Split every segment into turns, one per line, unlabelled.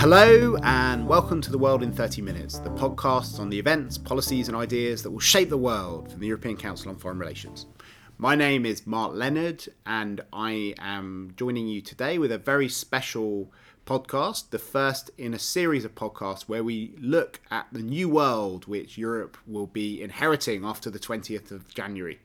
Hello, and welcome to The World in 30 Minutes, the podcast on the events, policies, and ideas that will shape the world from the European Council on Foreign Relations. My name is Mark Leonard, and I am joining you today with a very special podcast, the first in a series of podcasts where we look at the new world which Europe will be inheriting after the 20th of January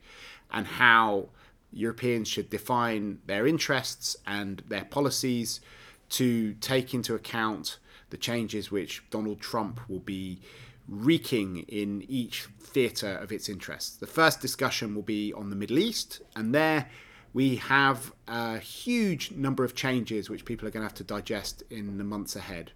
and how Europeans should define their interests and their policies to take into account the changes which Donald Trump will be wreaking in each theatre of its interests. The first discussion will be on the Middle East, and there we have a huge number of changes which people are going to have to digest in the months ahead.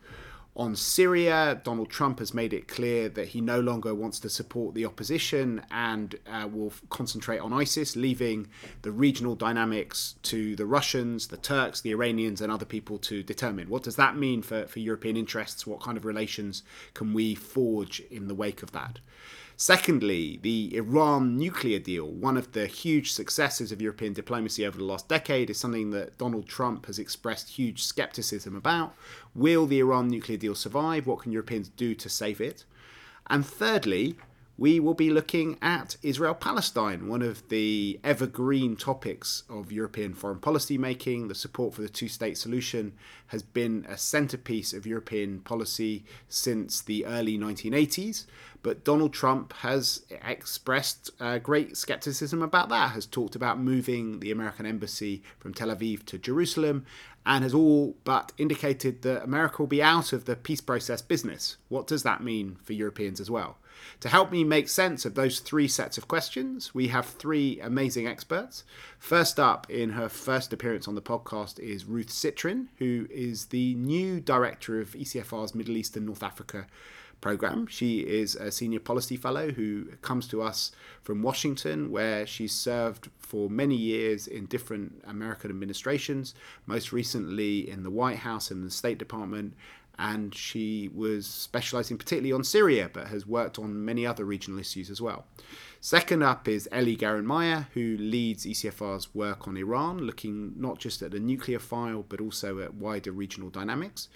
On Syria, Donald Trump has made it clear that he no longer wants to support the opposition and uh, will concentrate on ISIS, leaving the regional dynamics to the Russians, the Turks, the Iranians, and other people to determine. What does that mean for, for European interests? What kind of relations can we forge in the wake of that? Secondly, the Iran nuclear deal, one of the huge successes of European diplomacy over the last decade, is something that Donald Trump has expressed huge skepticism about. Will the Iran nuclear deal survive? What can Europeans do to save it? And thirdly, we will be looking at Israel Palestine, one of the evergreen topics of European foreign policy making. The support for the two state solution has been a centerpiece of European policy since the early 1980s. But Donald Trump has expressed uh, great skepticism about that, has talked about moving the American embassy from Tel Aviv to Jerusalem, and has all but indicated that America will be out of the peace process business. What does that mean for Europeans as well? To help me make sense of those three sets of questions, we have three amazing experts. First up, in her first appearance on the podcast, is Ruth Citrin, who is the new director of ECFR's Middle East and North Africa program. She is a senior policy fellow who comes to us from Washington, where she's served for many years in different American administrations, most recently in the White House and the State Department, and she was specializing particularly on Syria, but has worked on many other regional issues as well. Second up is Ellie Geranmayeh, who leads ECFR's work on Iran, looking not just at the nuclear file, but also at wider regional dynamics.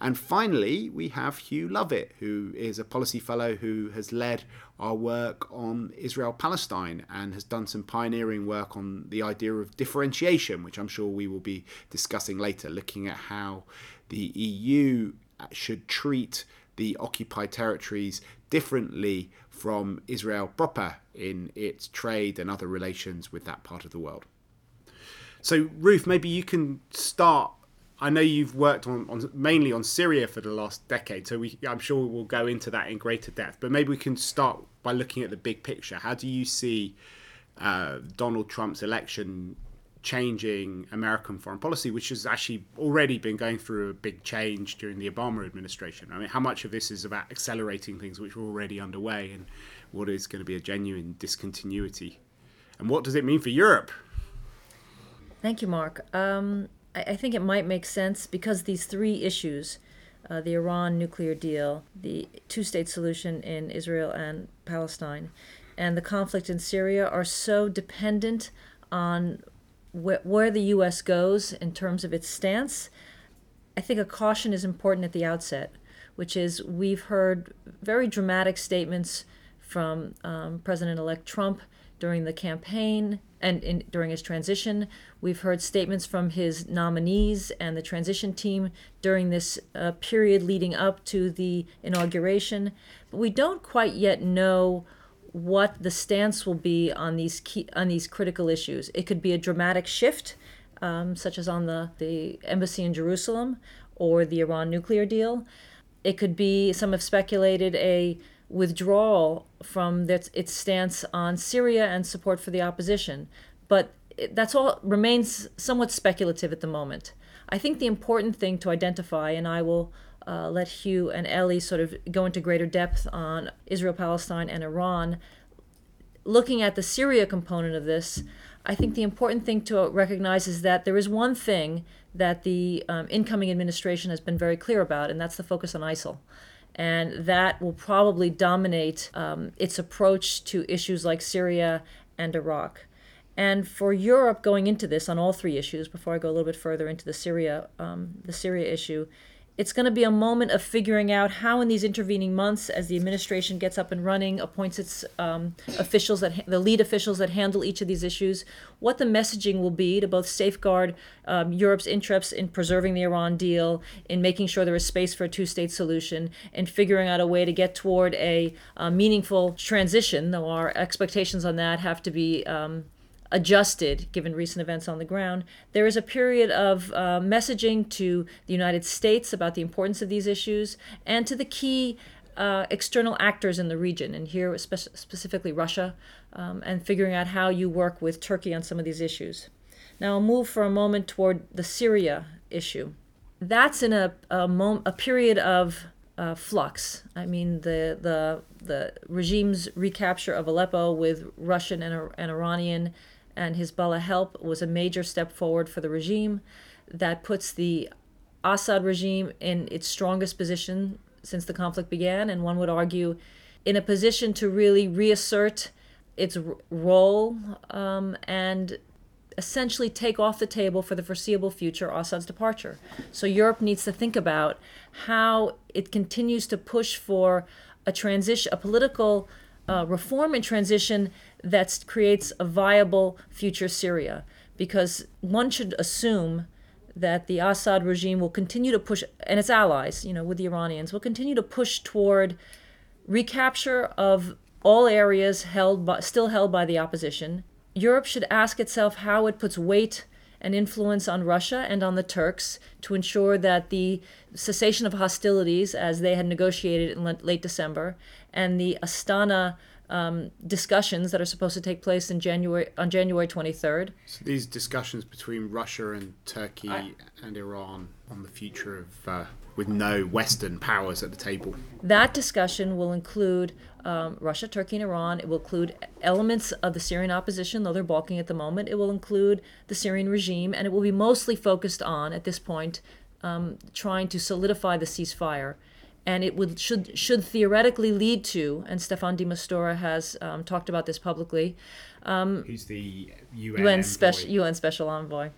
And finally, we have Hugh Lovatt, who is a policy fellow who has led our work on Israel Palestine and has done some pioneering work on the idea of differentiation, which I'm sure we will be discussing later, looking at how the EU should treat the occupied territories differently from Israel proper in its trade and other relations with that part of the world. So, Ruth, maybe you can start. I know you've worked on, on mainly on Syria for the last decade, so we, I'm sure we'll go into that in greater depth. But maybe we can start by looking at the big picture. How do you see uh, Donald Trump's election changing American foreign policy, which has actually already been going through a big change during the Obama administration. I mean, how much of this is about accelerating things which were already underway and what is going to be a genuine discontinuity? And what does it mean for Europe?
Thank you, Mark. Um, I, I, think it might make sense because these three issues uh, the Iran nuclear deal, the two state solution in Israel and Palestine, and the conflict in Syria are so dependent on wh- where the U.S. goes in terms of its stance, I think a caution is important at the outset, which is we've heard very dramatic statements from um, President elect Trump during the campaign and in, during his transition. We've heard statements from his nominees and the transition team during this uh, period leading up to the inauguration. But we don't quite yet know what the stance will be on these key, on these critical issues. It could be a dramatic shift, um, such as on the, the embassy in Jerusalem or the Iran nuclear deal. It could be, some have speculated, a withdrawal from its, its stance on Syria and support for the opposition. But it, that's all remains somewhat speculative at the moment. I think the important thing to identify, and I will uh, let Hugh and Ellie sort of go into greater depth on Israel, Palestine, and Iran. Looking at the Syria component of this, I think the important thing to recognize is that there is one thing that the um, incoming administration has been very clear about, and that's the focus on ISIL. And that will probably dominate um, its approach to issues like Syria and Iraq. And for Europe going into this on all three issues, before I go a little bit further into the Syria, um, the Syria issue, it's going to be a moment of figuring out how, in these intervening months, as the administration gets up and running, appoints its um, officials that the lead officials that handle each of these issues, what the messaging will be to both safeguard um, Europe's interests in preserving the Iran deal, in making sure there is space for a two-state solution, and figuring out a way to get toward a, a meaningful transition. Though our expectations on that have to be um, adjusted given recent events on the ground. There is a period of uh, messaging to the United States about the importance of these issues and to the key uh, external actors in the region, and here spe- specifically Russia, um, and figuring out how you work with Turkey on some of these issues. Now, I'll move for a moment toward the Syria issue. That's in a, a, mom- a period of uh, flux. I mean, the, the, the regime's recapture of Aleppo with Russian and, and Iranian and Hezbollah help was a major step forward for the regime that puts the Assad regime in its strongest position since the conflict began, and one would argue in a position to really reassert its role um, and essentially take off the table for the foreseeable future Assad's departure. So Europe needs to think about how it continues to push for a transition, a political uh, reform and transition that creates a viable future Syria. Because one should assume that the Assad regime will continue to push, and its allies, you know, with the Iranians, will continue to push toward recapture of all areas held by, still held by the opposition. Europe should ask itself how it puts weight and influence on Russia and on the Turks to ensure that the cessation of hostilities, as they had negotiated in late December, and the Astana um, discussions that are supposed to take place in January on January 23rd.
So these discussions between Russia and Turkey I, and Iran on the future of uh, with no Western powers at the table.
That discussion will include um, Russia, Turkey, and Iran. It will include elements of the Syrian opposition, though they're balking at the moment. It will include the Syrian regime, and it will be mostly focused on, at this point, um, trying to solidify the ceasefire and it would should should theoretically lead to, and Staffan de Mistura has um, talked about this publicly.
Um, Who's the UN,
UN special UN special envoy?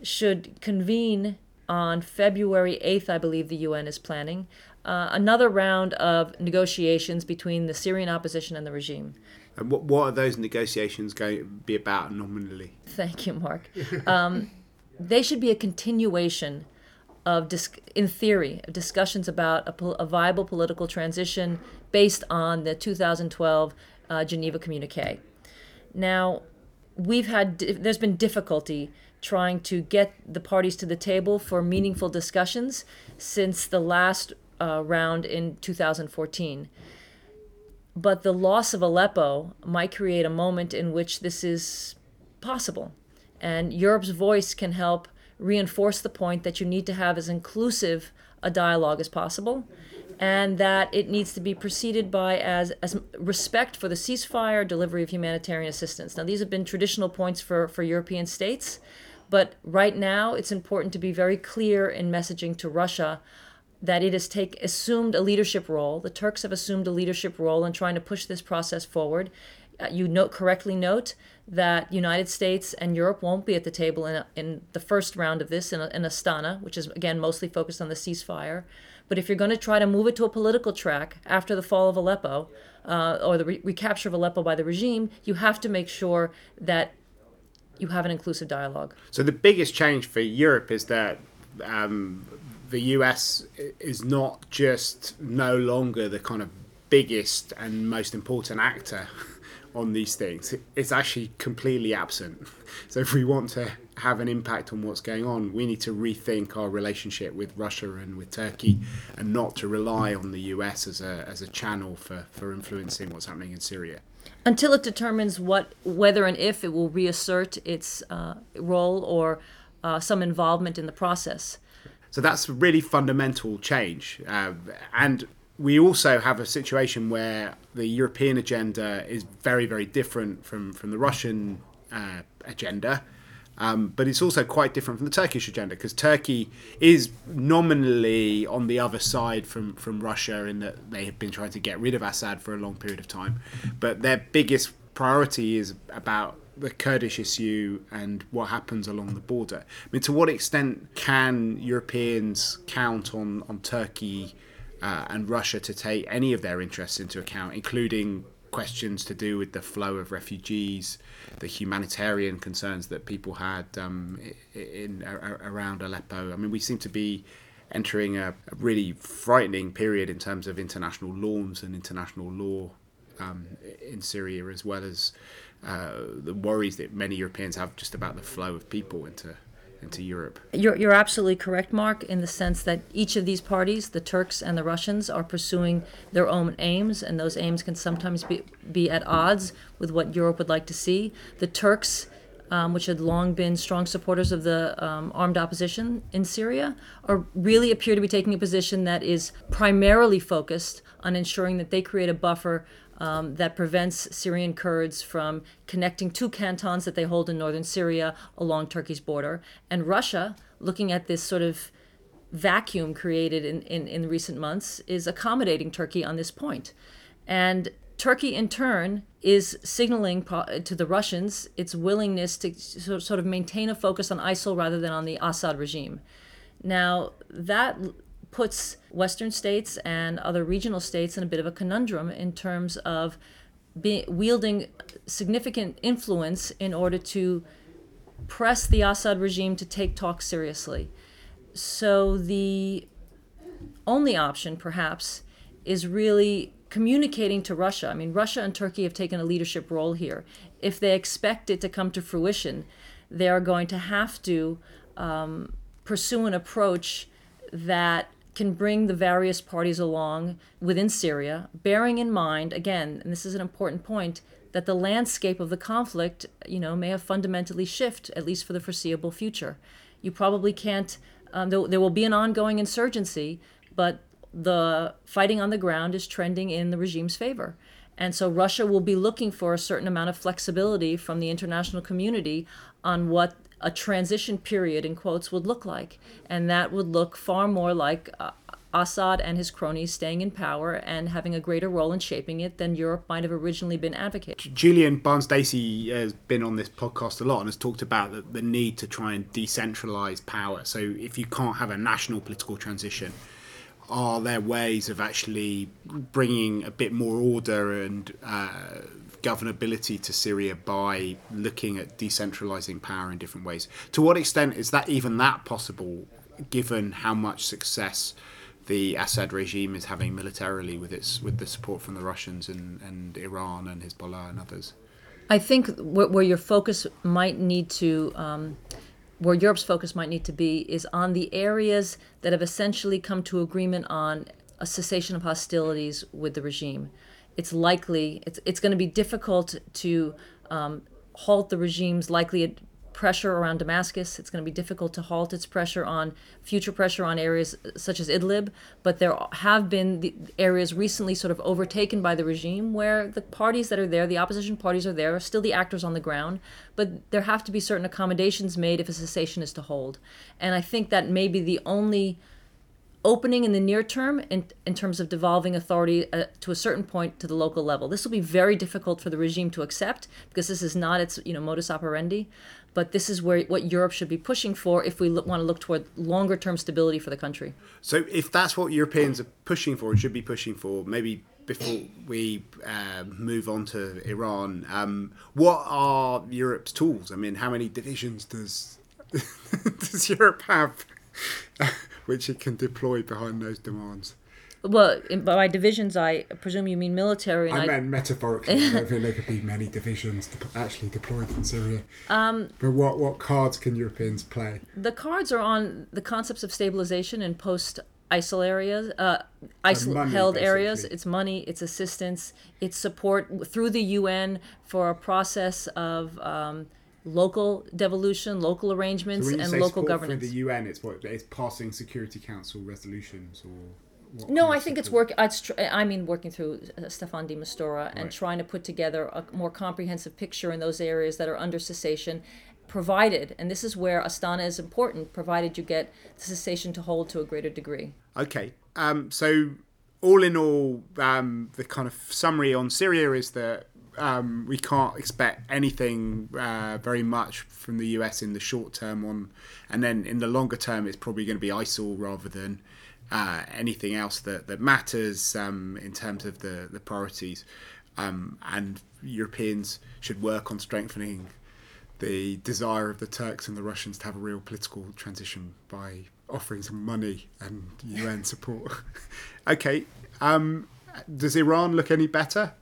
Should convene on February eighth, I believe the UN is planning uh, another round of negotiations between the Syrian opposition and the regime.
And what what are those negotiations going to be about nominally?
Thank you, Mark. Um, they should be a continuation of, dis- in theory, of discussions about a, pol- a, viable political transition based on the 2012 uh, Geneva Communique. Now, we've had di- there's been difficulty trying to get the parties to the table for meaningful discussions since the last uh, round in 2014. But the loss of Aleppo might create a moment in which this is possible. And Europe's voice can help reinforce the point that you need to have as inclusive a dialogue as possible and that it needs to be preceded by as, as respect for the ceasefire, delivery of humanitarian assistance. Now, these have been traditional points for, for European states, but right now it's important to be very clear in messaging to Russia that it has take, assumed a leadership role. The Turks have assumed a leadership role in trying to push this process forward. Uh, you note correctly note that United States and Europe won't be at the table in, in the first round of this in, in Astana, which is again mostly focused on the ceasefire. But if you're going to try to move it to a political track after the fall of Aleppo uh, or the re- recapture of Aleppo by the regime, you have to make sure that you have an inclusive dialogue.
So the biggest change for Europe is that um, the US is not just no longer the kind of biggest and most important actor on these things. It's actually completely absent. So if we want to have an impact on what's going on, we need to rethink our relationship with Russia and with Turkey, and not to rely on the US as a as a channel for for influencing what's happening in Syria.
Until it determines what whether and if it will reassert its uh, role or uh, some involvement in the process.
So that's a really fundamental change, uh, and we also have a situation where the European agenda is very, very different from, from the Russian uh, agenda. Um, but it's also quite different from the Turkish agenda because Turkey is nominally on the other side from, from Russia in that they have been trying to get rid of Assad for a long period of time. But their biggest priority is about the Kurdish issue and what happens along the border. I mean, to what extent can Europeans count on on Turkey uh, and Russia to take any of their interests into account, including questions to do with the flow of refugees, the humanitarian concerns that people had um, in, around Aleppo. I mean, we seem to be entering a, a really frightening period in terms of international norms and international law um, in Syria, as well as uh, the worries that many Europeans have just about the flow of people into into Europe.
You're, you're absolutely correct, Mark, in the sense that each of these parties, the Turks and the Russians, are pursuing their own aims, and those aims can sometimes be, be at odds with what Europe would like to see. The Turks um, which had long been strong supporters of the um, armed opposition in Syria, are really appear to be taking a position that is primarily focused on ensuring that they create a buffer um, that prevents Syrian Kurds from connecting two cantons that they hold in northern Syria along Turkey's border. And Russia, looking at this sort of vacuum created in, in, in recent months, is accommodating Turkey on this point. And Turkey, in turn, is signaling to the Russians its willingness to sort of maintain a focus on ISIL rather than on the Assad regime. Now, that puts Western states and other regional states in a bit of a conundrum in terms of be, wielding significant influence in order to press the Assad regime to take talks seriously. So, the only option, perhaps, is really communicating to Russia. I mean, Russia and Turkey have taken a leadership role here. If they expect it to come to fruition, they are going to have to um, pursue an approach that can bring the various parties along within Syria, bearing in mind, again, and this is an important point, that the landscape of the conflict, you know, may have fundamentally shift, at least for the foreseeable future. You probably can't, um, there, there will be an ongoing insurgency, but the fighting on the ground is trending in the regime's favor. And so Russia will be looking for a certain amount of flexibility from the international community on what a transition period, in quotes, would look like. And that would look far more like uh, Assad and his cronies staying in power and having a greater role in shaping it than Europe might have originally been advocating.
Julien Barnes Dacey has been on this podcast a lot and has talked about the, the need to try and decentralize power. So if you can't have a national political transition, are there ways of actually bringing a bit more order and uh, governability to Syria by looking at decentralizing power in different ways? To what extent is that even that possible, given how much success the Assad regime is having militarily with its with the support from the Russians and, and Iran and Hezbollah and others?
I think where your focus might need to um, where Europe's focus might need to be is on the areas that have essentially come to agreement on a cessation of hostilities with the regime. It's likely it's it's going to be difficult to um, halt the regime's likely pressure around Damascus. It's going to be difficult to halt its pressure on future pressure on areas such as Idlib. But there have been the areas recently sort of overtaken by the regime where the parties that are there, the opposition parties are there, are still the actors on the ground. But there have to be certain accommodations made if a cessation is to hold. And I think that may be the only opening in the near term in, in terms of devolving authority uh, to a certain point to the local level. This will be very difficult for the regime to accept because this is not its you know modus operandi. But this is where what Europe should be pushing for if we want to look toward longer term stability for the country.
So if that's what Europeans are pushing for and should be pushing for, maybe before we uh, move on to Iran, um, what are Europe's tools? I mean, how many divisions does does Europe have? Which it can deploy behind those demands.
Well, by divisions, I presume you mean military.
I, I, meant metaphorically. I don't think there could be many divisions actually deployed in Syria. Um, but what, what cards can Europeans play?
The cards are on the concepts of stabilization in post ISIL areas, uh, ISIL held areas. It's money, it's assistance, it's support through the UN for a process of. Um, local devolution, local arrangements,
so
and local governance.
For the UN, it's what it's passing Security Council resolutions or.
no, I think it's work. Tr- I mean, working through uh, Staffan de Mistura right. and trying to put together a more comprehensive picture in those areas that are under cessation, provided, and this is where Astana is important, provided you get the cessation to hold to a greater degree.
Okay, um, so all in all, um, the kind of summary on Syria is that um, we can't expect anything uh, very much from the US in the short term on, and then in the longer term, it's probably going to be ISIL rather than uh, anything else that that matters um, in terms of the the priorities. Um, and Europeans should work on strengthening the desire of the Turks and the Russians to have a real political transition by offering some money and UN support. okay, um, does Iran look any better?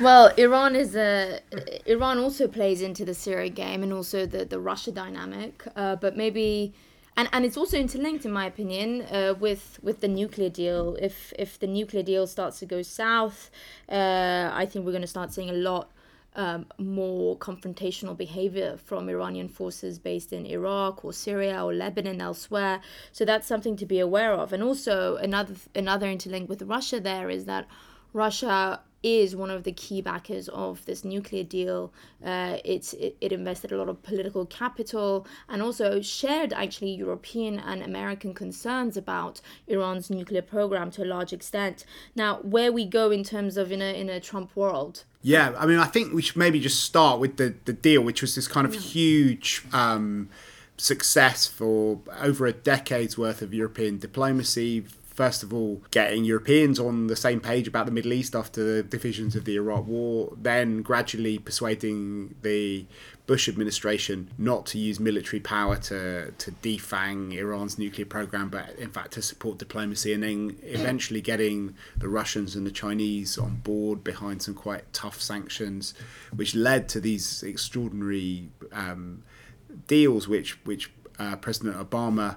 Well, Iran is a Iran also plays into the Syria game and also the the Russia dynamic, uh, but maybe. And, and it's also interlinked, in my opinion, uh, with with the nuclear deal. If if the nuclear deal starts to go south, uh, I think we're going to start seeing a lot um, more confrontational behavior from Iranian forces based in Iraq or Syria or Lebanon elsewhere. So that's something to be aware of. And also another another interlink with Russia there is that Russia is one of the key backers of this nuclear deal. Uh, it's it, it, invested a lot of political capital and also shared actually European and American concerns about Iran's nuclear program to a large extent. Now, where we go in terms of in a in a Trump world.
Yeah, I mean, I think we should maybe just start with the the deal, which was this kind of huge. Um, success for over a decade's worth of European diplomacy first of all, getting Europeans on the same page about the Middle East after the divisions of the Iraq War, then gradually persuading the Bush administration not to use military power to, to defang Iran's nuclear program, but in fact to support diplomacy, and then eventually getting the Russians and the Chinese on board behind some quite tough sanctions, which led to these extraordinary um, deals, which which uh, President Obama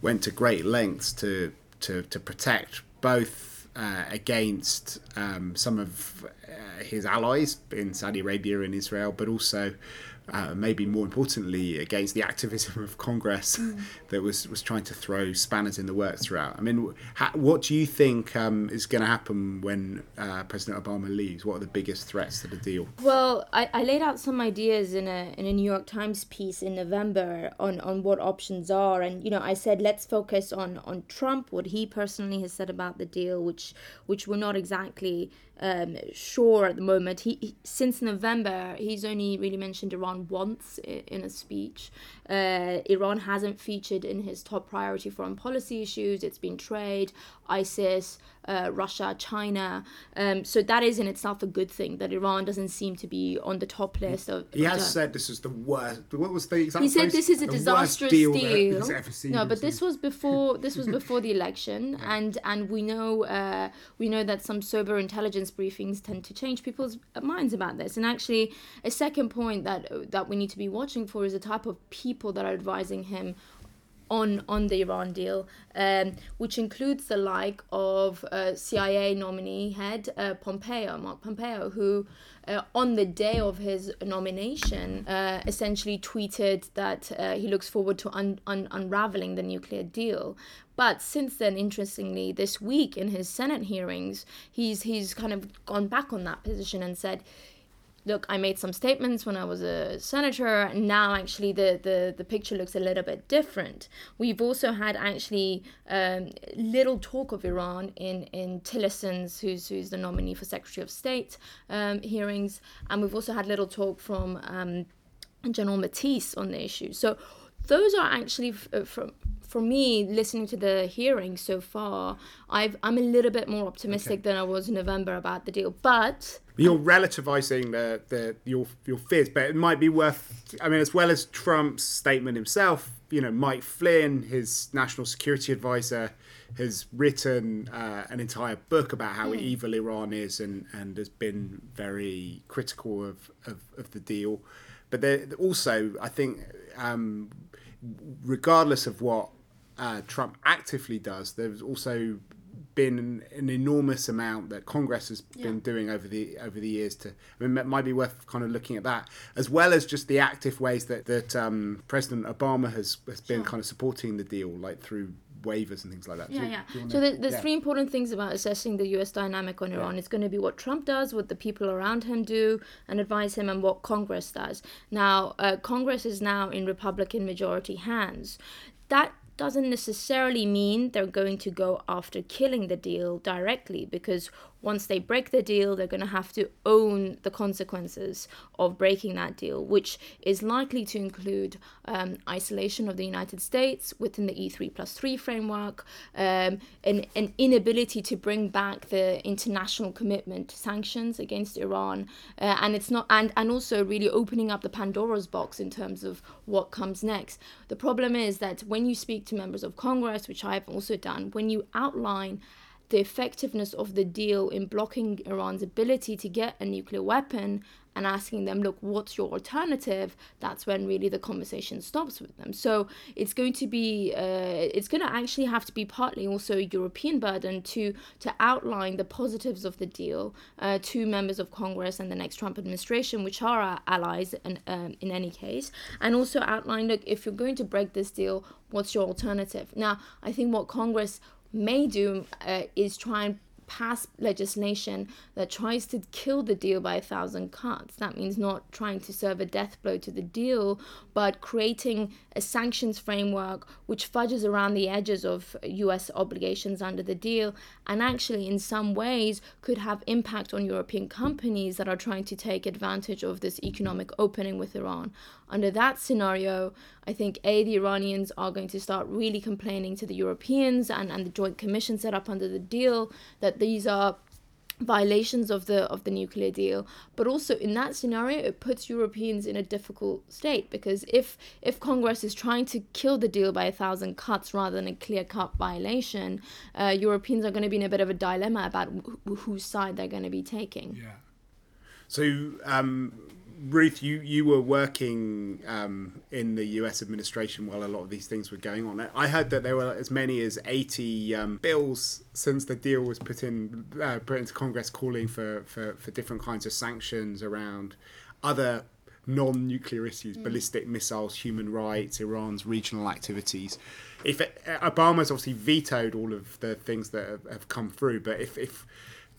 went to great lengths to to, to protect both uh, against um, some of uh, his allies in Saudi Arabia and Israel, but also uh, maybe more importantly, against the activism of Congress mm. that was, was trying to throw spanners in the works throughout. I mean, ha- what do you think um, is going to happen when uh, President Obama leaves? What are the biggest threats to the deal?
Well, I, I laid out some ideas in a in a New York Times piece in November on, on what options are, and you know, I said let's focus on on Trump, what he personally has said about the deal, which which we're not exactly um, sure at the moment. He, he, since November, he's only really mentioned Iran once in a speech. Uh, Iran hasn't featured in his top priority foreign policy issues. It's been trade, ISIS, uh, Russia, China. Um, so that is in itself a good thing that Iran doesn't seem to be on the top list of.
He has said this is the worst. What was the exact?
He said this is a disastrous deal. deal. no, but this was before. This was before the election, yeah. and and we know uh, we know that some sober intelligence briefings tend to change people's minds about this. And actually, a second point that that we need to be watching for is the type of people that are advising him on on the Iran deal, um, which includes the like of uh, CIA nominee head uh, Pompeo, Mark Pompeo, who uh, on the day of his nomination uh, essentially tweeted that uh, he looks forward to un- un- unraveling the nuclear deal. But since then, interestingly, this week in his Senate hearings, he's he's kind of gone back on that position and said look, I made some statements when I was a senator. Now, actually, the, the, the picture looks a little bit different. We've also had actually um, little talk of Iran in, in Tillerson's, who's, who's the nominee for Secretary of State um, hearings. And we've also had little talk from um, General Mattis on the issue. So those are actually f- uh, from for me, listening to the hearing so far, I've, I'm a little bit more optimistic okay. than I was in November about the deal. But
you're relativizing the, the your your fears, but it might be worth. I mean, as well as Trump's statement himself, you know, Mike Flynn, his national security advisor, has written uh, an entire book about how mm. evil Iran is, and and has been very critical of of, of the deal. But there, also, I think, um, regardless of what uh, Trump actively does, there's also been an, an, enormous amount that Congress has yeah. been doing over the over the years. To I mean, it might be worth kind of looking at that as well as just the active ways that that um, President Obama has has been sure. kind of supporting the deal, like through waivers and things like that.
Yeah, so, yeah. So there's yeah. three important things about assessing the U.S. dynamic on Iran. Yeah. It's going to be what Trump does, what the people around him do, and advise him, and what Congress does. Now, uh, Congress is now in Republican majority hands. That doesn't necessarily mean they're going to go after killing the deal directly because once they break the deal, they're going to have to own the consequences of breaking that deal, which is likely to include um, isolation of the United States within the E3 plus 3 framework, um, an, an inability to bring back the international commitment to sanctions against Iran, uh, and it's not, and, and also really opening up the Pandora's box in terms of what comes next. The problem is that when you speak to members of Congress, which I've also done, when you outline the effectiveness of the deal in blocking Iran's ability to get a nuclear weapon and asking them, look, what's your alternative? That's when really the conversation stops with them. So it's going to be, uh, it's going to actually have to be partly also a European burden to to outline the positives of the deal uh, to members of Congress and the next Trump administration, which are our allies in, um, in any case, and also outline, look, if you're going to break this deal, what's your alternative? Now, I think what Congress may do uh, is try and pass legislation that tries to kill the deal by a thousand cuts. That means not trying to serve a death blow to the deal, but creating a sanctions framework which fudges around the edges of US obligations under the deal and actually, in some ways, could have impact on European companies that are trying to take advantage of this economic opening with Iran. Under that scenario, I think A, the Iranians are going to start really complaining to the Europeans and, and the Joint Commission set up under the deal that these are violations of the of the nuclear deal. But also in that scenario it puts europeans in a difficult state because if if congress is trying to kill the deal by a thousand cuts rather than a clear cut violation uh, europeans are going to be in a bit of a dilemma about wh- whose side they're going to be taking.
Yeah. So um Ruth, you, you were working um, in the US administration while a lot of these things were going on. I heard that there were as many as 80 um, bills since the deal was put in uh, put into Congress calling for, for, for different kinds of sanctions around other non nuclear issues, mm. ballistic missiles, human rights, Iran's regional activities. If it, Obama's obviously vetoed all of the things that have, have come through, but if, if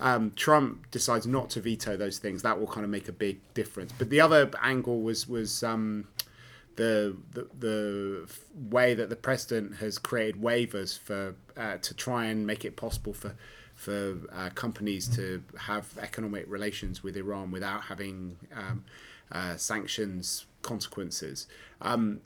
um, Trump decides not to veto those things, that will kind of make a big difference. But the other angle was was um, the, the, the way that the president has created waivers for uh, to try and make it possible for for uh, companies to have economic relations with Iran without having um, uh, sanctions consequences. Um,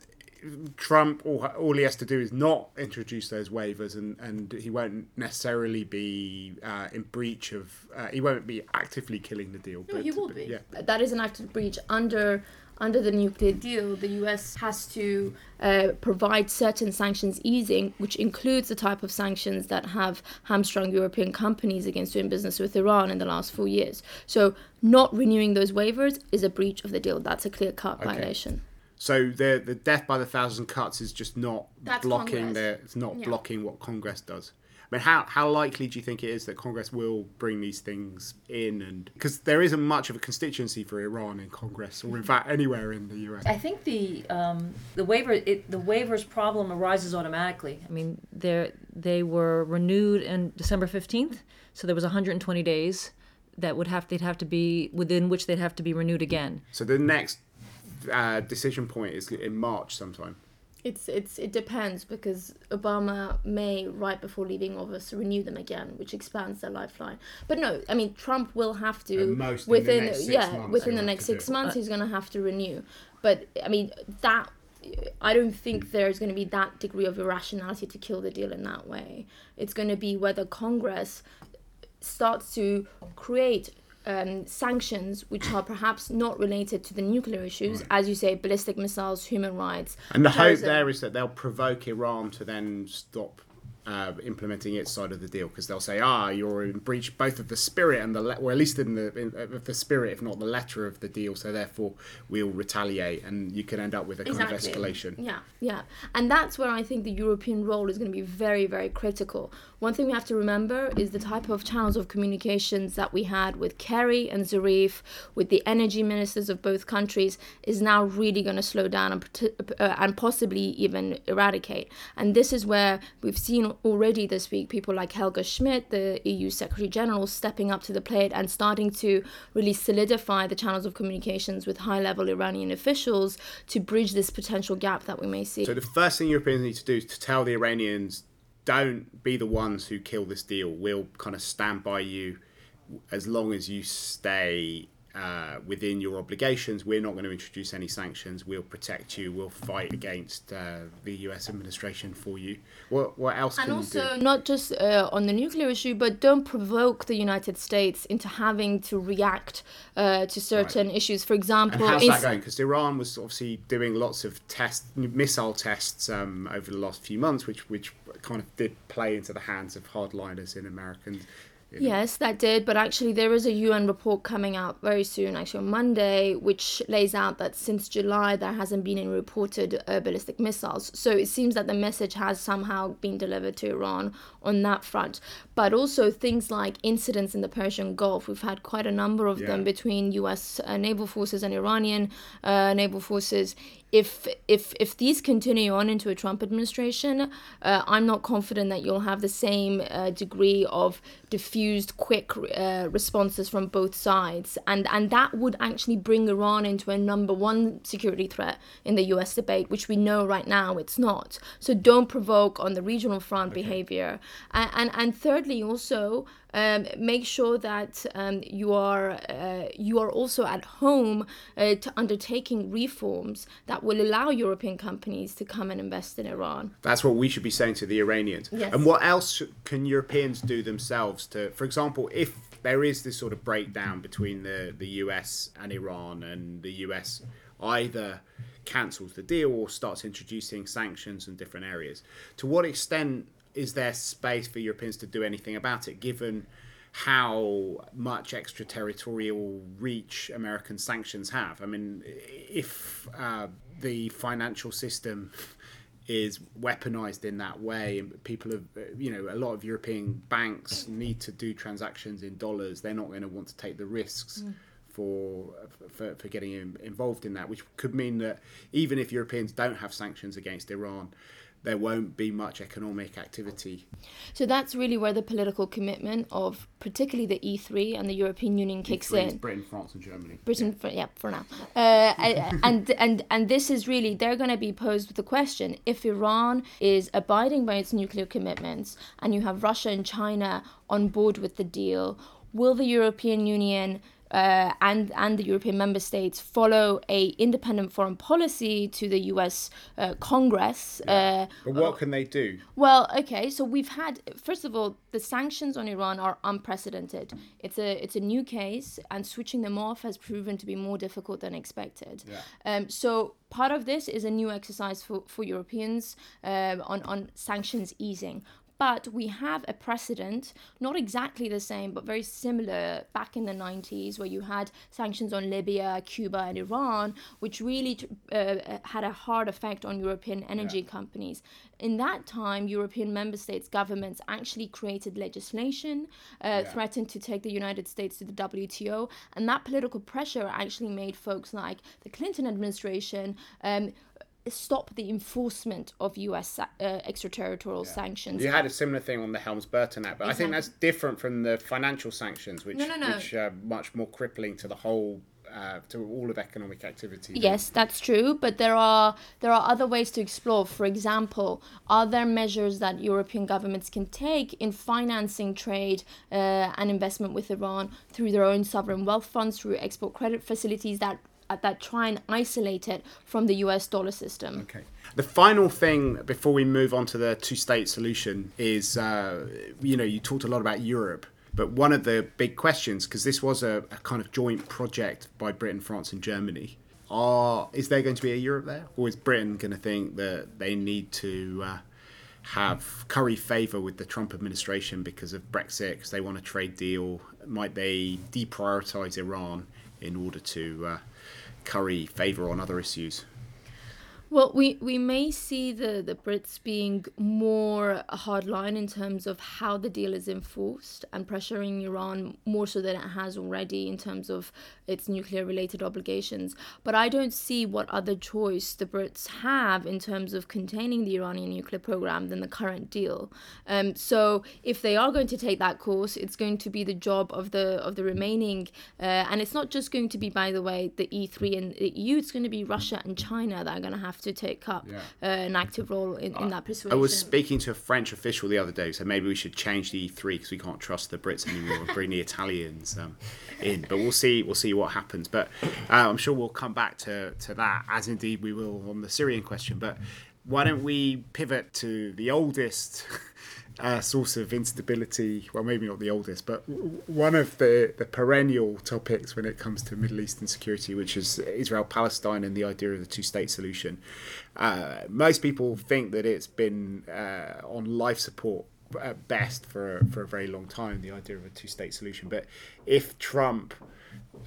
Trump, all, all he has to do is not introduce those waivers, and, and he won't necessarily be uh, in breach of. Uh, he won't be actively killing the deal.
No, but, he will be. Yeah. That is an active breach under under the nuclear deal. The U.S. has to uh, provide certain sanctions easing, which includes the type of sanctions that have hamstrung European companies against doing business with Iran in the last four years. So, not renewing those waivers is a breach of the deal. That's a clear cut okay. violation.
So the the death by the thousand cuts is just not That's blocking the it's not yeah. blocking what Congress does. I mean, how how likely do you think it is that Congress will bring these things in? And because there isn't much of a constituency for Iran in Congress, or in fact anywhere in the U.S.
I think the um, the waiver it, the waivers problem arises automatically. I mean, they they were renewed in December fifteenth, so there was 120 days that would have they'd have to be within which they'd have to be renewed again.
So the next uh, decision point is in March sometime.
It's it's it depends because Obama may right before leaving office renew them again, which expands their lifeline. But no, I mean Trump will have to within yeah within the next six months he's going to have to renew. But I mean that I don't think there's going to be that degree of irrationality to kill the deal in that way. It's going to be whether Congress starts to create um, sanctions which are perhaps not related to the nuclear issues, right. as you say, ballistic missiles, human rights.
And the terrorism. hope there is that they'll provoke Iran to then stop uh, implementing its side of the deal because they'll say, ah, you're in breach both of the spirit and the le- or at least in the in, of the spirit, if not the letter of the deal. So therefore, we'll retaliate, and you can end up with a kind exactly. of escalation.
Yeah, yeah, and that's where I think the European role is going to be very, very critical. One thing we have to remember is the type of channels of communications that we had with Kerry and Zarif, with the energy ministers of both countries, is now really going to slow down and, uh, and possibly even eradicate. And this is where we've seen already this week people like Helga Schmid, the EU Secretary General, stepping up to the plate and starting to really solidify the channels of communications with high level Iranian officials to bridge this potential gap that we may see.
So, the first thing Europeans need to do is to tell the Iranians don't be the ones who kill this deal. We'll kind of stand by you as long as you stay uh, within your obligations, we're not going to introduce any sanctions. We'll protect you. We'll fight against uh, the U.S. administration for you. What what else?
And
also,
not just uh, on the nuclear issue, but don't provoke the United States into having to react uh, to certain right. issues. For example,
and how's that going? Because Iran was obviously doing lots of test missile tests um, over the last few months, which which kind of did play into the hands of hardliners in American
Yes, that did. But actually, there is a UN report coming out very soon, actually on Monday, which lays out that since July there hasn't been any reported uh, ballistic missiles. So it seems that the message has somehow been delivered to Iran on that front. But also things like incidents in the Persian Gulf. We've had quite a number of yeah. them between U.S. Uh, naval forces and Iranian uh, naval forces if if if these continue on into a Trump administration, uh, I'm not confident that you'll have the same uh, degree of diffused, quick uh, responses from both sides, and and that would actually bring Iran into a number one security threat in the U.S. debate, which we know right now it's not. So don't provoke on the regional front okay. behavior, and, and and thirdly also um, make sure that um, you are uh, you are also at home uh, to undertaking reforms that will allow European companies to come and invest in Iran.
That's what we should be saying to the Iranians.
Yes.
And what else can Europeans do themselves to, for example, if there is this sort of breakdown between the, the US and Iran, and the US either cancels the deal or starts introducing sanctions in different areas. To what extent is there space for Europeans to do anything about it, given how much extraterritorial reach American sanctions have? I mean, if uh, the financial system is weaponized in that way and people have you know a lot of european banks need to do transactions in dollars they're not going to want to take the risks mm. for, for for getting involved in that which could mean that even if europeans don't have sanctions against iran there won't be much economic activity.
So that's really where the political commitment of particularly the E3 and the European Union kicks E3 in.
Britain, France, and Germany.
Britain, yeah, for, yeah, for now. Uh, and and and this is really they're going to be posed with the question: if Iran is abiding by its nuclear commitments, and you have Russia and China on board with the deal, will the European Union uh, and and the European member states follow a independent foreign policy to the U.S. Uh, Congress. Yeah. Uh,
but what can they do?
Well, okay, so we've had first of all the sanctions on Iran are unprecedented. It's a it's a new case, and switching them off has proven to be more difficult than expected.
Yeah.
Um, so part of this is a new exercise for, for Europeans uh, on, on sanctions easing. But we have a precedent, not exactly the same, but very similar back in the 90s, where you had sanctions on Libya, Cuba, and Iran, which really uh, had a hard effect on European energy yeah. companies. In that time, European member states' governments actually created legislation, uh, yeah. threatened to take the United States to the WTO, and that political pressure actually made folks like the Clinton administration. Um, stop the enforcement of U.S. Uh, extraterritorial yeah. sanctions.
You had a similar thing on the Helms-Burton Act, but exactly. I think that's different from the financial sanctions, which
no, no, no.
which are much more crippling to the whole. Uh, to all of economic activity.
Yes, that's true, but there are there are other ways to explore. For example, are there measures that European governments can take in financing trade uh, and investment with Iran through their own sovereign wealth funds, through export credit facilities that that try and isolate it from the US dollar system.
Okay. The final thing before we move on to the two state solution is uh, you know, you talked a lot about Europe. But one of the big questions, because this was a, a, kind of joint project by Britain, France, and Germany, are is there going to be a Europe there, or is Britain going to think that they need to uh, have curry favour with the Trump administration because of Brexit, because they want a trade deal? Might they deprioritise Iran in order to uh, curry favour on other issues?
Well, we, we may see the, the Brits being more hardline in terms of how the deal is enforced and pressuring Iran more so than it has already in terms of its nuclear related obligations. But I don't see what other choice the Brits have in terms of containing the Iranian nuclear program than the current deal. Um, so if they are going to take that course, it's going to be the job of the of the remaining, uh, and it's not just going to be, by the way, the E3 and the EU. It's going to be Russia and China that are going to have have to take up yeah. uh, an active role in, in that persuasion.
I was speaking to a French official the other day, so maybe we should change the E3 because we can't trust the Brits anymore and bring the Italians um, in. But we'll see. We'll see what happens. But uh, I'm sure we'll come back to to that, as indeed we will on the Syrian question. But why don't we pivot to the oldest? Uh, source of instability. Well, maybe not the oldest, but one of the, the perennial topics when it comes to Middle Eastern security, which is Israel Palestine and the idea of the two state solution. Uh, most people think that it's been uh, on life support at best for, for a very long time, the idea of a two state solution. But if Trump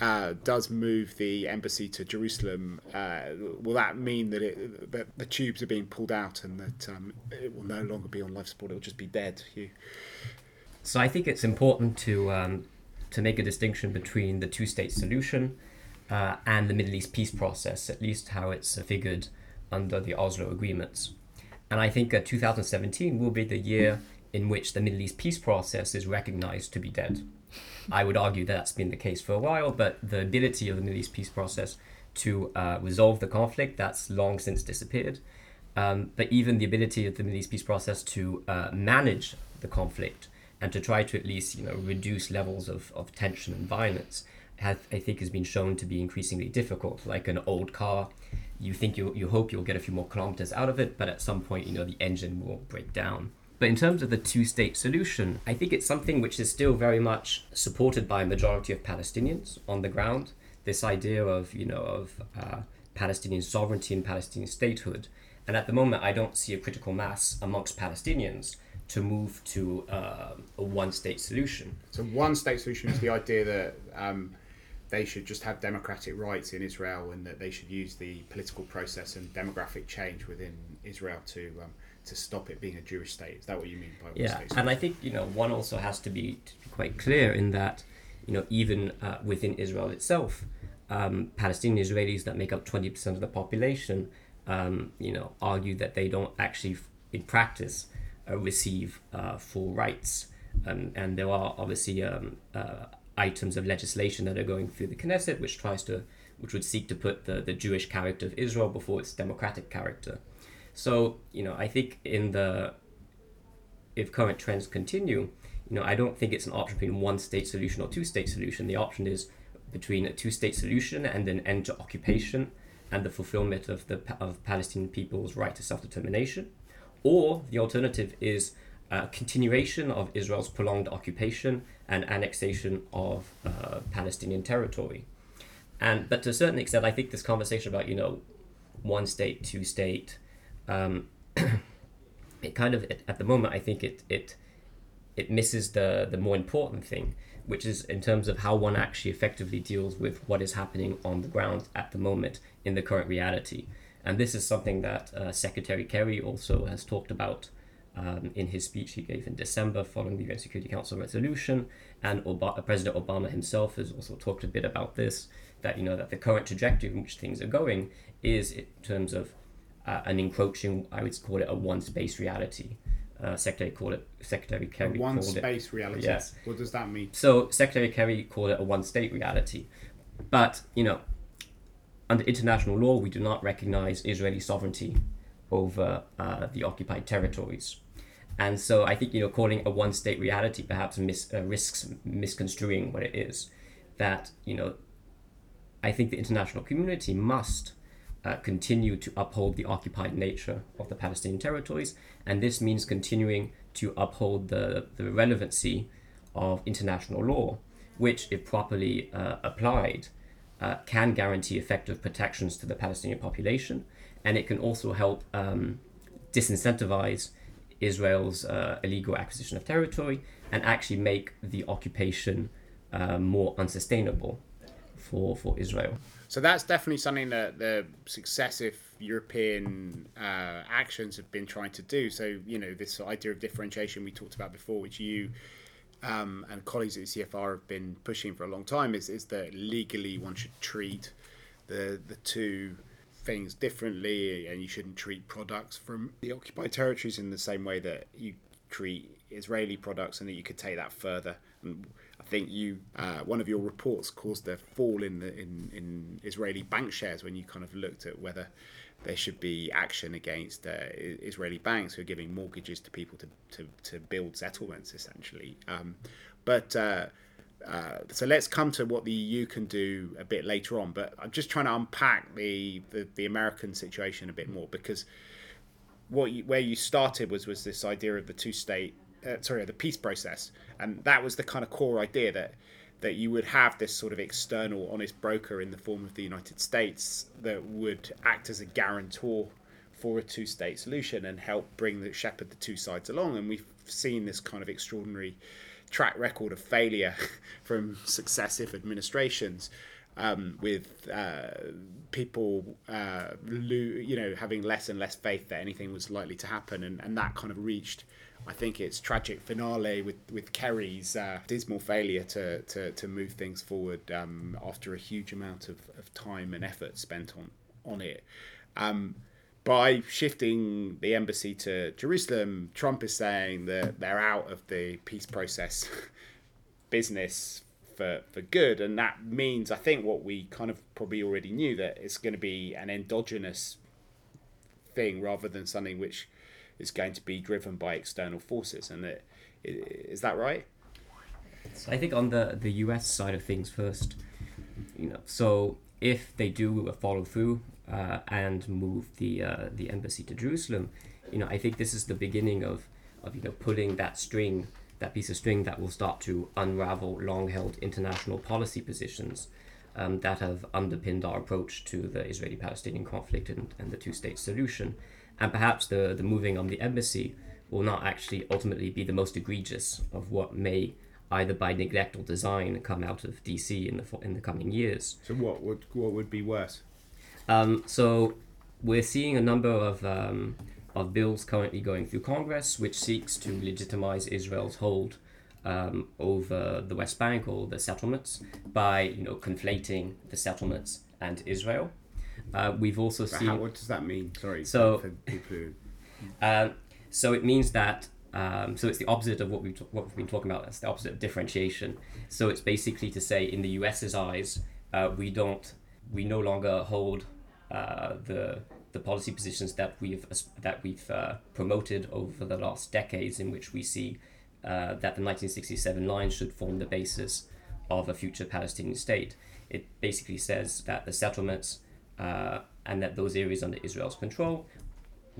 uh, does move the embassy to Jerusalem, uh, will that mean that it, that the tubes are being pulled out and that um, it will no longer be on life support? It will just be dead. Hugh.
So I think it's important to um, to make a distinction between the two-state solution uh, and the Middle East peace process, at least how it's figured under the Oslo agreements. And I think 2017 will be the year in which the Middle East peace process is recognized to be dead. I would argue that that's been the case for a while, but the ability of the Middle East peace process to uh, resolve the conflict that's long since disappeared. Um, but even the ability of the Middle East peace process to uh, manage the conflict and to try to at least you know reduce levels of, of tension and violence has, I think has been shown to be increasingly difficult. Like an old car, you think you you hope you'll get a few more kilometers out of it, but at some point you know the engine will break down. But in terms of the two state solution, I think it's something which is still very much supported by a majority of Palestinians on the ground. This idea of, you know, of uh, Palestinian sovereignty and Palestinian statehood. And at the moment, I don't see a critical mass amongst Palestinians to move to uh, a one state solution.
So, one state solution is the idea that um, they should just have democratic rights in Israel and that they should use the political process and demographic change within Israel to. Um, to stop it being a Jewish state. Is that what you mean by
yeah? And I think you know one also has to be, to be quite clear in that you know even uh, within Israel itself, um, Palestinian Israelis that make up twenty percent of the population, um, you know, argue that they don't actually, in practice, uh, receive uh, full rights, um, and there are obviously um, uh, items of legislation that are going through the Knesset which tries to which would seek to put the, the Jewish character of Israel before its democratic character. So, you know, I think in the if current trends continue, you know, I don't think it's an option between one state solution or two state solution. The option is between a two state solution and an end to occupation and the fulfillment of the of Palestinian people's right to self determination, or the alternative is a continuation of Israel's prolonged occupation and annexation of uh, Palestinian territory. And but to a certain extent, I think this conversation about you know one state, two state, um, it kind of at the moment I think it it it misses the the more important thing, which is in terms of how one actually effectively deals with what is happening on the ground at the moment in the current reality. And this is something that uh, Secretary Kerry also has talked about um, in his speech he gave in December following the UN Security Council resolution. And Obama, President Obama himself has also talked a bit about this that you know that the current trajectory in which things are going is in terms of uh, an encroaching, I would call it a one space reality. Uh, Secretary called it Secretary Kerry
a one space reality. Yes. What does that mean?
So Secretary Kerry called it a one state reality, but you know, under international law, we do not recognize Israeli sovereignty over uh, the occupied territories. And so I think you know calling a one state reality perhaps mis- uh, risks misconstruing what it is. That you know, I think the international community must uh, continue to uphold the occupied nature of the Palestinian territories, and this means continuing to uphold the, the relevancy of international law, which, if properly uh, applied, uh, can guarantee effective protections to the Palestinian population, and it can also help um, disincentivize Israel's uh, illegal acquisition of territory and actually make the occupation uh, more unsustainable for, for Israel.
So that's definitely something that the successive European uh, actions have been trying to do. So you know this idea of differentiation we talked about before, which you um, and colleagues at ECFR have been pushing for a long time, is is that legally one should treat the the two things differently, and you shouldn't treat products from the occupied territories in the same way that you treat Israeli products, and that you could take that further. And think you, uh, one of your reports caused a fall in the in, in Israeli bank shares when you kind of looked at whether there should be action against uh, Israeli banks who are giving mortgages to people to, to, to build settlements, essentially. Um, but uh, uh, so let's come to what the EU can do a bit later on. But I'm just trying to unpack the, the, the American situation a bit more because what you, where you started was was this idea of the two state, uh, sorry, the peace process, and that was the kind of core idea that that you would have this sort of external honest broker in the form of the United States that would act as a guarantor for a two-state solution and help bring the shepherd the two sides along. And we've seen this kind of extraordinary track record of failure from successive administrations. Um, with uh, people, uh, lo- you know, having less and less faith that anything was likely to happen, and, and that kind of reached I think its tragic finale with with Kerry's uh, dismal failure to, to, to move things forward um, after a huge amount of, of time and effort spent on on it. Um, by shifting the embassy to Jerusalem, Trump is saying that they're out of the peace process business for, for good. And that means, I think, what we kind of probably already knew that it's going to be an endogenous thing rather than something which is going to be driven by external forces. And it, it, is that right?
I think on the, the US side of things first, you know, so if they do follow through uh, and move the uh, the embassy to Jerusalem, you know, I think this is the beginning of, of you know pulling that string, that piece of string that will start to unravel long-held international policy positions um, that have underpinned our approach to the Israeli-Palestinian conflict and, and the two-state solution and perhaps the, the moving on the embassy will not actually ultimately be the most egregious of what may either by neglect or design come out of DC in the in the coming years.
So what would what would be worse?
Um, so we're seeing a number of um, of bills currently going through Congress, which seeks to legitimize Israel's hold um, over the West Bank or the settlements by you know conflating the settlements and Israel. Uh, we've also but seen.
How, what does that mean? Sorry.
So, who... uh, so it means that. Um, so it's the opposite of what we've, what we've been talking about. It's the opposite of differentiation. So it's basically to say, in the US's eyes, uh, we don't, we no longer hold uh, the the policy positions that we've that we've uh, promoted over the last decades, in which we see uh, that the 1967 line should form the basis of a future Palestinian state. It basically says that the settlements uh, and that those areas under Israel's control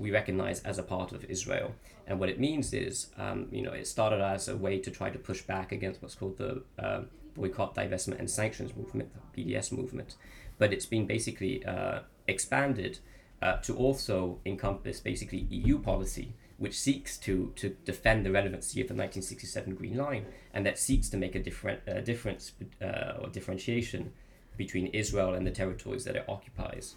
we recognize as a part of Israel. And what it means is, um, you know, it started as a way to try to push back against what's called the uh, boycott, divestment, and sanctions movement, the BDS movement. But it's been basically uh, expanded uh, to also encompass basically EU policy, which seeks to, to defend the relevancy of the 1967 Green Line and that seeks to make a different uh, difference uh, or differentiation between Israel and the territories that it occupies.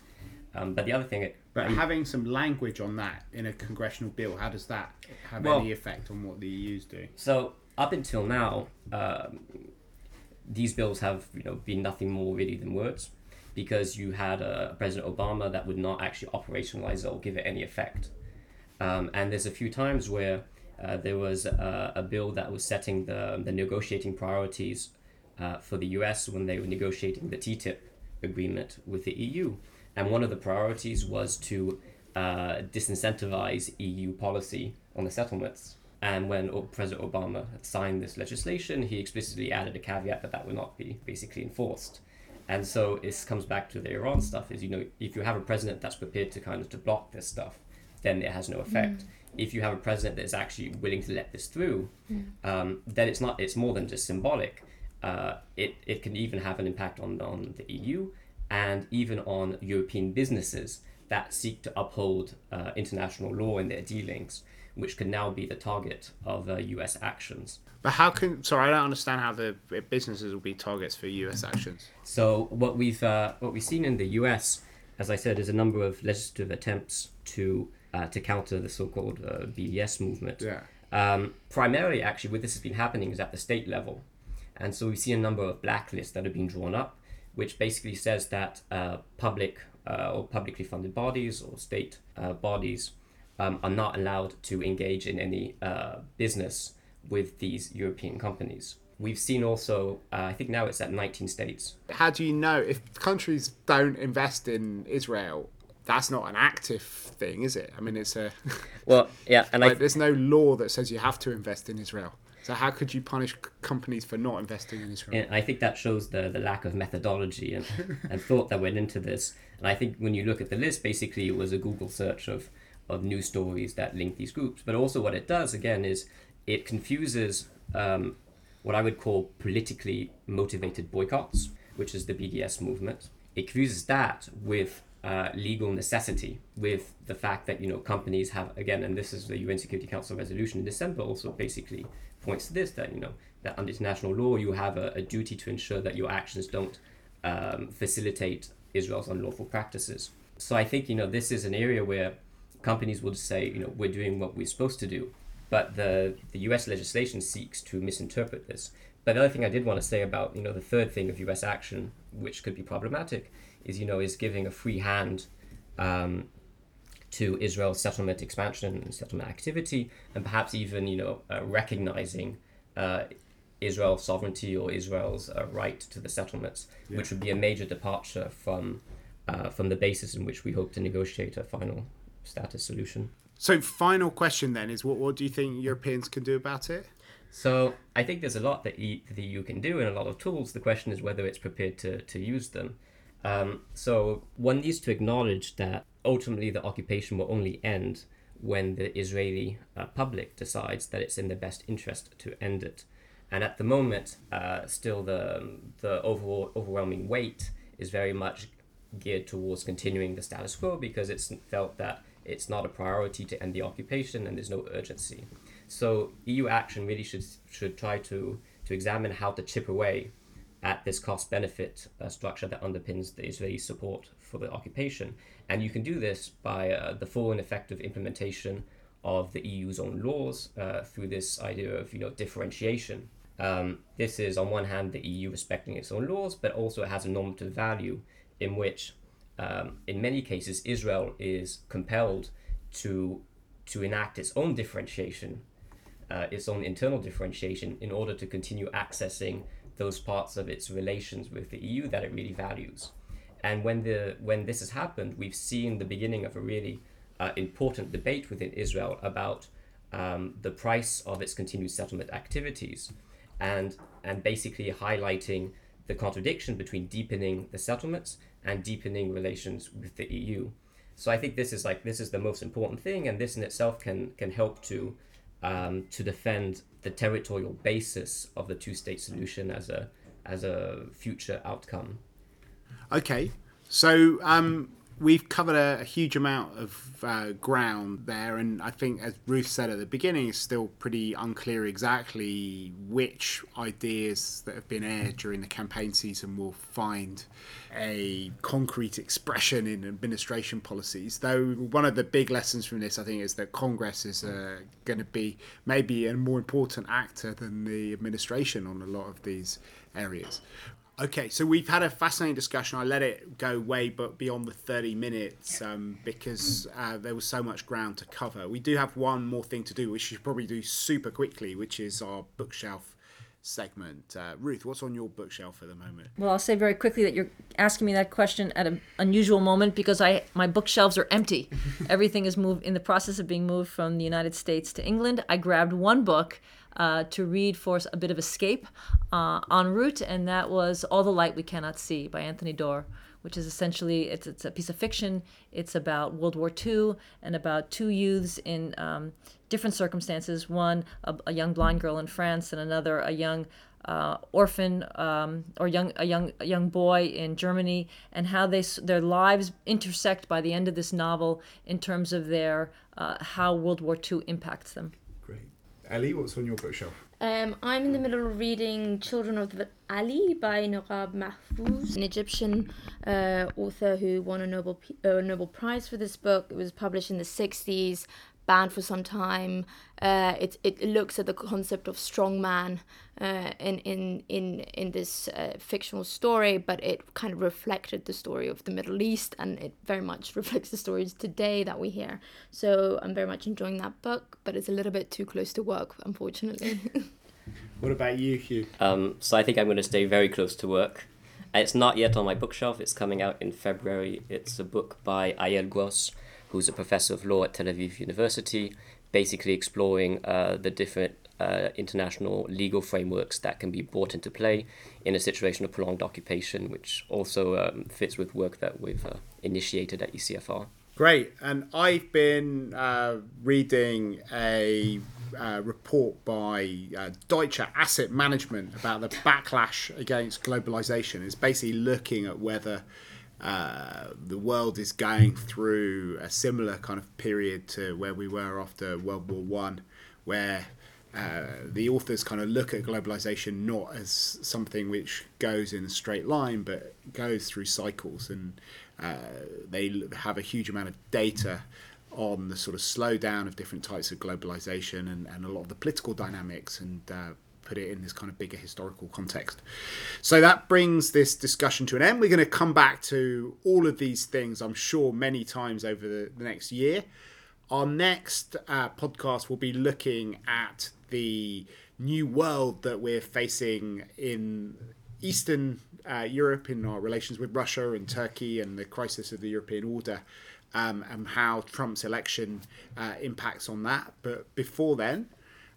Um, but the other thing,
but having some language on that in a congressional bill, how does that have well, any effect on what the EU's doing?
So up until now, um, these bills have you know been nothing more really than words, because you had a President Obama that would not actually operationalize it or give it any effect. Um, and there's a few times where uh, there was a, a, bill that was setting the the negotiating priorities uh, for the US when they were negotiating the TTIP agreement with the EU. And one of the priorities was to uh, disincentivize EU policy on the settlements. And when President Obama signed this legislation, he explicitly added a caveat that that would not be basically enforced. And so this comes back to the Iran stuff: is you know if you have a president that's prepared to kind of to block this stuff, then it has no effect. Mm. If you have a president that is actually willing to let this through, mm. um, then it's not. It's more than just symbolic uh, it, it can even have an impact on, on the EU and even on European businesses that seek to uphold uh, international law in their dealings, which can now be the target of uh, US actions.
But how can? Sorry, I don't understand how the businesses will be targets for US actions.
So what we've uh, what we've seen in the US, as I said, is a number of legislative attempts to uh, to counter the so-called uh, BDS movement.
Yeah.
Um, primarily, actually, what this has been happening is at the state level. And so we see a number of blacklists that have been drawn up, which basically says that uh, public uh, or publicly funded bodies or state uh, bodies um, are not allowed to engage in any uh, business with these European companies. We've seen also, uh, I think now it's at 19 states.
How do you know if countries don't invest in Israel? That's not an active thing, is it? I mean, it's a.
Well, yeah, and
like, I... there's no law that says you have to invest in Israel. So how could you punish companies for not investing in Israel?
And I think that shows the, the lack of methodology and, and thought that went into this. And I think when you look at the list, basically it was a Google search of, of news stories that link these groups. But also what it does, again, is it confuses um, what I would call politically motivated boycotts, which is the BDS movement. It confuses that with uh, legal necessity, with the fact that you know companies have again, and this is the UN Security Council resolution in December also basically points to this that you know that under international law you have a, a duty to ensure that your actions don't um, facilitate Israel's unlawful practices. So I think you know this is an area where companies will say you know we're doing what we're supposed to do, but the, the US legislation seeks to misinterpret this. But the other thing I did want to say about, you know, the third thing of US action, which could be problematic, is, you know, is giving a free hand um, to Israel's settlement expansion and settlement activity, and perhaps even, you know, uh, recognizing uh, Israel's sovereignty or Israel's uh, right to the settlements, yeah. which would be a major departure from uh, from the basis in which we hope to negotiate a final status solution.
So, final question then is what, what do you think Europeans can do about it?
So, I think there's a lot that the EU can do and a lot of tools. The question is whether it's prepared to, to use them. Um, so, one needs to acknowledge that ultimately the occupation will only end when the Israeli uh, public decides that it's in their best interest to end it. And at the moment, uh, still the, the overall overwhelming weight is very much geared towards continuing the status quo because it's felt that it's not a priority to end the occupation and there's no urgency. So EU action really should should try to to examine how to chip away at this cost benefit uh, structure that underpins the Israeli support for the occupation. And you can do this by uh, the full and effective implementation of the EU's own laws uh, through this idea of you know differentiation. Um, this is on one hand the EU respecting its own laws, but also it has a normative value in which um, in many cases, Israel is compelled to to enact its own differentiation, uh, its own internal differentiation, in order to continue accessing those parts of its relations with the EU that it really values. And when the when this has happened, we've seen the beginning of a really uh, important debate within Israel about um, the price of its continued settlement activities, and and basically highlighting the contradiction between deepening the settlements and deepening relations with the EU. So I think this is like this is the most important thing, and this in itself can can help to um, to defend the territorial basis of the two-state solution as a as a future outcome.
Okay, so um, we've covered a, a huge amount of uh, ground there, and I think, as Ruth said at the beginning, it's still pretty unclear exactly which ideas that have been aired during the campaign season will find a concrete expression in administration policies. Though one of the big lessons from this, I think, is that Congress is uh, going to be maybe a more important actor than the administration on a lot of these areas. Okay, so we've had a fascinating discussion. I let it go way but beyond the 30 minutes um, because uh, there was so much ground to cover. We do have one more thing to do, which we should probably do super quickly, which is our bookshelf segment. Uh, Ruth, what's on your bookshelf at the moment?
Well, I'll say very quickly that you're asking me that question at an unusual moment because I my bookshelves are empty. Everything is moved in the process of being moved from the United States to England. I grabbed one book uh, to read for a bit of escape uh, en route, and that was All the Light We Cannot See by Anthony Doerr, which is essentially it's, it's a piece of fiction. It's about World War II and about two youths in um, different circumstances. One, a, a, young blind girl in France, and another, a young uh, orphan um, or young a young a young boy in Germany, and how they their lives intersect by the end of this novel in terms of their uh, how World War II impacts them.
Ellie, what's on your bookshelf?
Um, I'm in the middle of reading Children of the Alley by Naguib Mahfouz, an Egyptian uh, author who won a Nobel, uh, Nobel Prize for this book. It was published in the 60s banned for some time. Uh, it, it looks at the concept of strongman uh, in, in, in, in this uh, fictional story, but it kind of reflected the story of the Middle East and it very much reflects the stories today that we hear. So I'm very much enjoying that book, but it's a little bit too close to work, unfortunately.
what about you, Hugh?
Um, so I think I'm going to stay very close to work. It's not yet on my bookshelf. It's coming out in February. It's a book by Aeyal Gross, who's a professor of law at Tel Aviv University, basically exploring uh, the different uh, international legal frameworks that can be brought into play in a situation of prolonged occupation, which also um, fits with work that we've uh, initiated at ECFR.
Great. And I've been uh, reading a uh, report by uh, Deutsche Asset Management about the backlash against globalization. It's basically looking at whether uh, the world is going through a similar kind of period to where we were after World War One, where uh, the authors kind of look at globalization not as something which goes in a straight line, but goes through cycles, and uh, they have a huge amount of data on the sort of slowdown of different types of globalization and, and a lot of the political dynamics. And uh, put it in this kind of bigger historical context. So that brings this discussion to an end. We're going to come back to all of these things, I'm sure, many times over the, the next year. Our next uh, podcast will be looking at the new world that we're facing in Eastern uh, Europe in our relations with Russia and Turkey and the crisis of the European order. Um, and how Trump's election uh, impacts on that. But before then,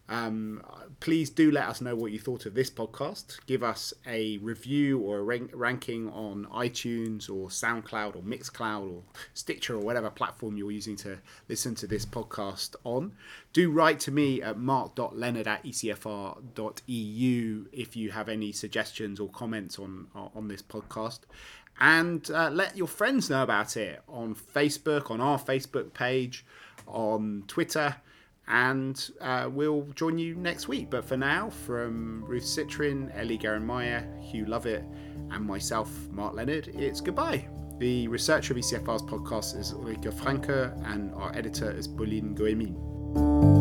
um, please do let us know what you thought of this podcast. Give us a review or a rank- ranking on iTunes or SoundCloud or Mixcloud or Stitcher or whatever platform you're using to listen to this podcast on. Do write to me at mark.leonard at ecfr.eu if you have any suggestions or comments on, on this podcast. And uh, let your friends know about it on Facebook, on our Facebook page, on Twitter and uh, we'll join you next week. But for now, from Ruth Citrin, Ellie Geranmayeh, Hugh Lovatt, and myself, Mark Leonard, it's goodbye. The researcher of ECFR's podcast is Ulrike Franke, and our editor is Pauline Goemin.